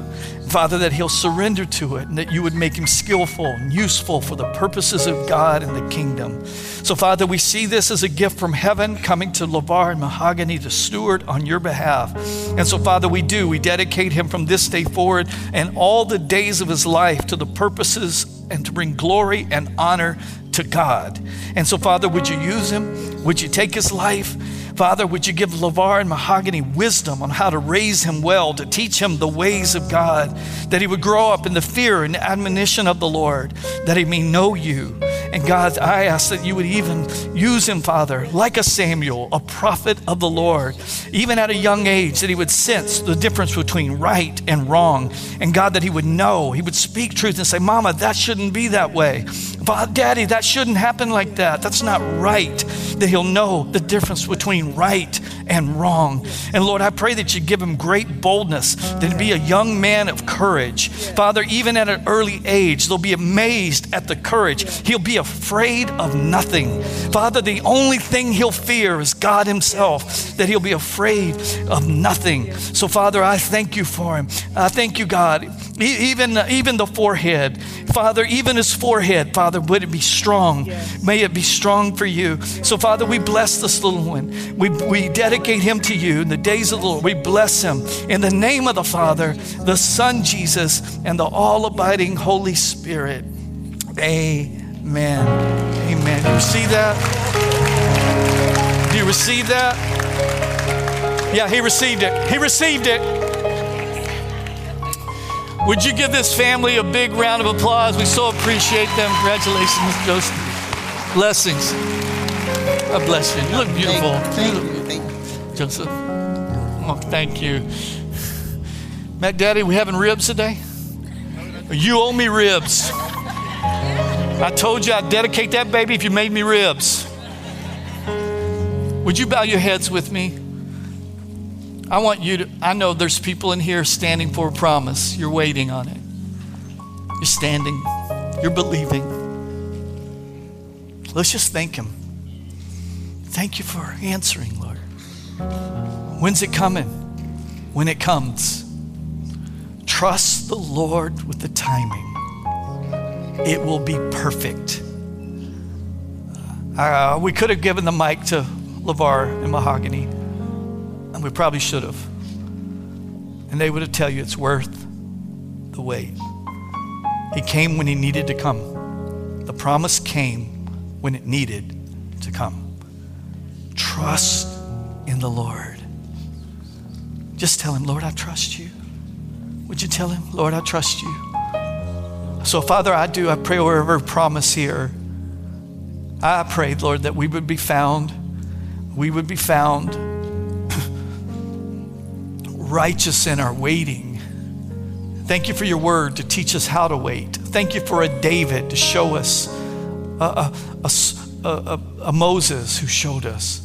Father, that he'll surrender to it and that you would make him skillful and useful for the purposes of God and the kingdom. So, Father, we see this as a gift from heaven coming to LeVar and Mahogany to steward on your behalf. And so, Father, we do. We dedicate him from this day forward and all the days of his life to the purposes and to bring glory and honor to God. And so, Father, would you use him? Would you take his life? Father, would you give LeVar and Mahogany wisdom on how to raise him well, to teach him the ways of God, that he would grow up in the fear and admonition of the Lord, that he may know you. And God, I ask that you would even use him, Father, like a Samuel, a prophet of the Lord, even at a young age, that he would sense the difference between right and wrong. And God, that he would know, he would speak truth and say, Mama, that shouldn't be that way. Daddy, that shouldn't happen like that. That's not right. That he'll know the difference between right and wrong. And Lord, I pray that you give him great boldness, that he be a young man of courage. Father, even at an early age, they'll be amazed at the courage. He'll be afraid of nothing. Father, the only thing he'll fear is God himself, that he'll be afraid of nothing. So, Father, I thank you for him. I thank you, God. Even, even the forehead, Father, even his forehead, Father, would it be strong? Yes. May it be strong for you. So, Father, we bless this little one. We, we dedicate him to you in the days of the Lord. We bless him in the name of the Father, the Son, Jesus, and the all abiding Holy Spirit. Amen. Amen. Do you see that? Do you receive that? Yeah, he received it. He received it. Would you give this family a big round of applause? We so appreciate them. Congratulations, Joseph. Blessings. I bless you. You look beautiful. Thank, you. Thank you. Joseph. Oh, thank you. Mac Daddy, we having ribs today? You owe me ribs. I told you I'd dedicate that baby if you made me ribs. Would you bow your heads with me? I want you to, I know there's people in here standing for a promise. You're waiting on it. You're standing, you're believing. Let's just thank Him. Thank you for answering, Lord. When's it coming? When it comes. Trust the Lord with the timing, it will be perfect. Uh, we could have given the mic to LeVar and Mahogany. And we probably should have. And they would have tell you it's worth the wait. He came when he needed to come. The promise came when it needed to come. trust in the Lord. Just tell him, Lord, I trust you. Would you tell him, Lord, I trust you? So, Father, I do. I pray over every promise here. I pray, Lord, that we would be found, we would be found righteous in our waiting. Thank you for your word to teach us how to wait. Thank you for a David to show us, a, a, a, a Moses who showed us.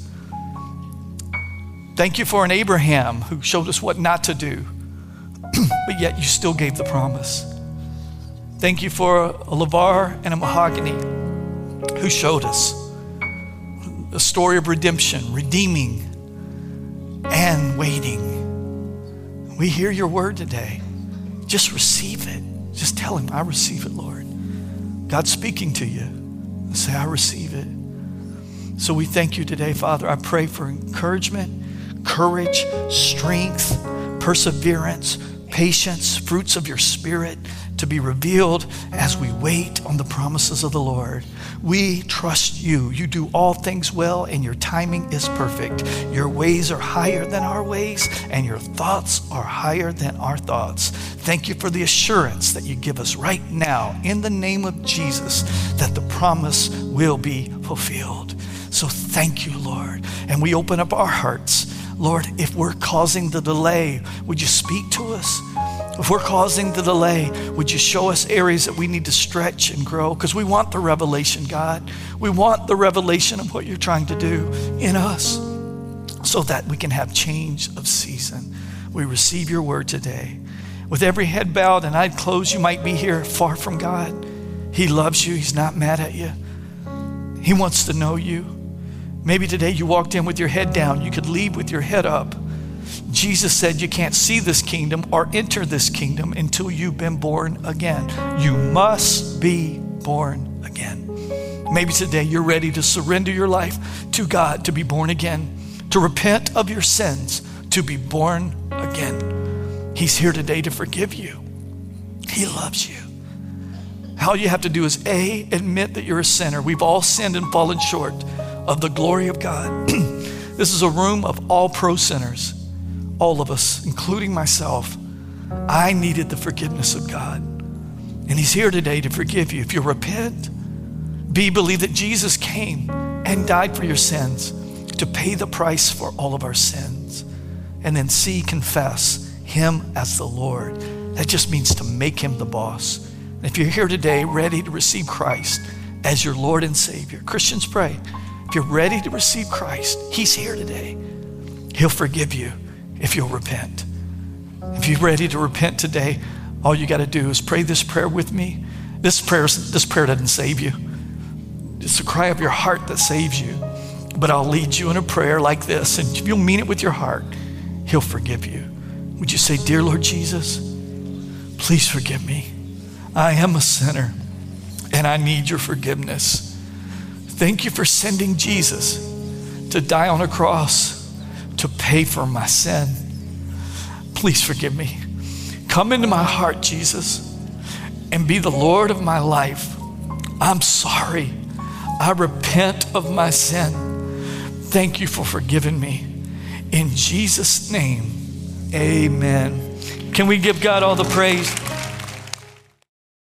Thank you for an Abraham who showed us what not to do, but yet you still gave the promise. Thank you for a LeVar and a Mahogany who showed us a story of redemption, redeeming, and waiting. We hear your word today. Just receive it. Just tell him, I receive it, Lord. God's speaking to you. Say, I receive it. So we thank you today, Father. I pray for encouragement, courage, strength, perseverance, patience, fruits of your spirit to be revealed as we wait on the promises of the Lord. We trust you. You do all things well, and your timing is perfect. Your ways are higher than our ways, and your thoughts are higher than our thoughts. Thank you for the assurance that you give us right now in the name of Jesus that the promise will be fulfilled. So thank you, Lord. And we open up our hearts. Lord, if we're causing the delay, would you speak to us? If we're causing the delay, would you show us areas that we need to stretch and grow? Because we want the revelation, God. We want the revelation of what you're trying to do in us so that we can have change of season. We receive your word today. With every head bowed and eyes closed, you might be here far from God. He loves you, He's not mad at you. He wants to know you. Maybe today you walked in with your head down. You could leave with your head up. Jesus said you can't see this kingdom or enter this kingdom until you've been born again. You must be born again. Maybe today you're ready to surrender your life to God to be born again, to repent of your sins, to be born again. He's here today to forgive you. He loves you. All you have to do is A, admit that you're a sinner. We've all sinned and fallen short of the glory of God. this is a room of all pro sinners all of us, including myself, I needed the forgiveness of God. And He's here today to forgive you. If you repent, B, believe that Jesus came and died for your sins to pay the price for all of our sins. And then C, confess Him as the Lord. That just means to make Him the boss. And if you're here today ready to receive Christ as your Lord and Savior, Christians pray. If you're ready to receive Christ, He's here today. He'll forgive you if you'll repent. If you're ready to repent today, all you got to do is pray this prayer with me. This prayer, this prayer doesn't save you. It's a cry of your heart that saves you. But I'll lead you in a prayer like this, and if you'll mean it with your heart, He'll forgive you. Would you say, Dear Lord Jesus, please forgive me. I am a sinner, and I need your forgiveness. Thank you for sending Jesus to die on a cross to pay for my sin. Please forgive me. Come into my heart, Jesus, and be the Lord of my life. I'm sorry. I repent of my sin. Thank you for forgiving me. In Jesus' name, amen. Can we give God all the praise?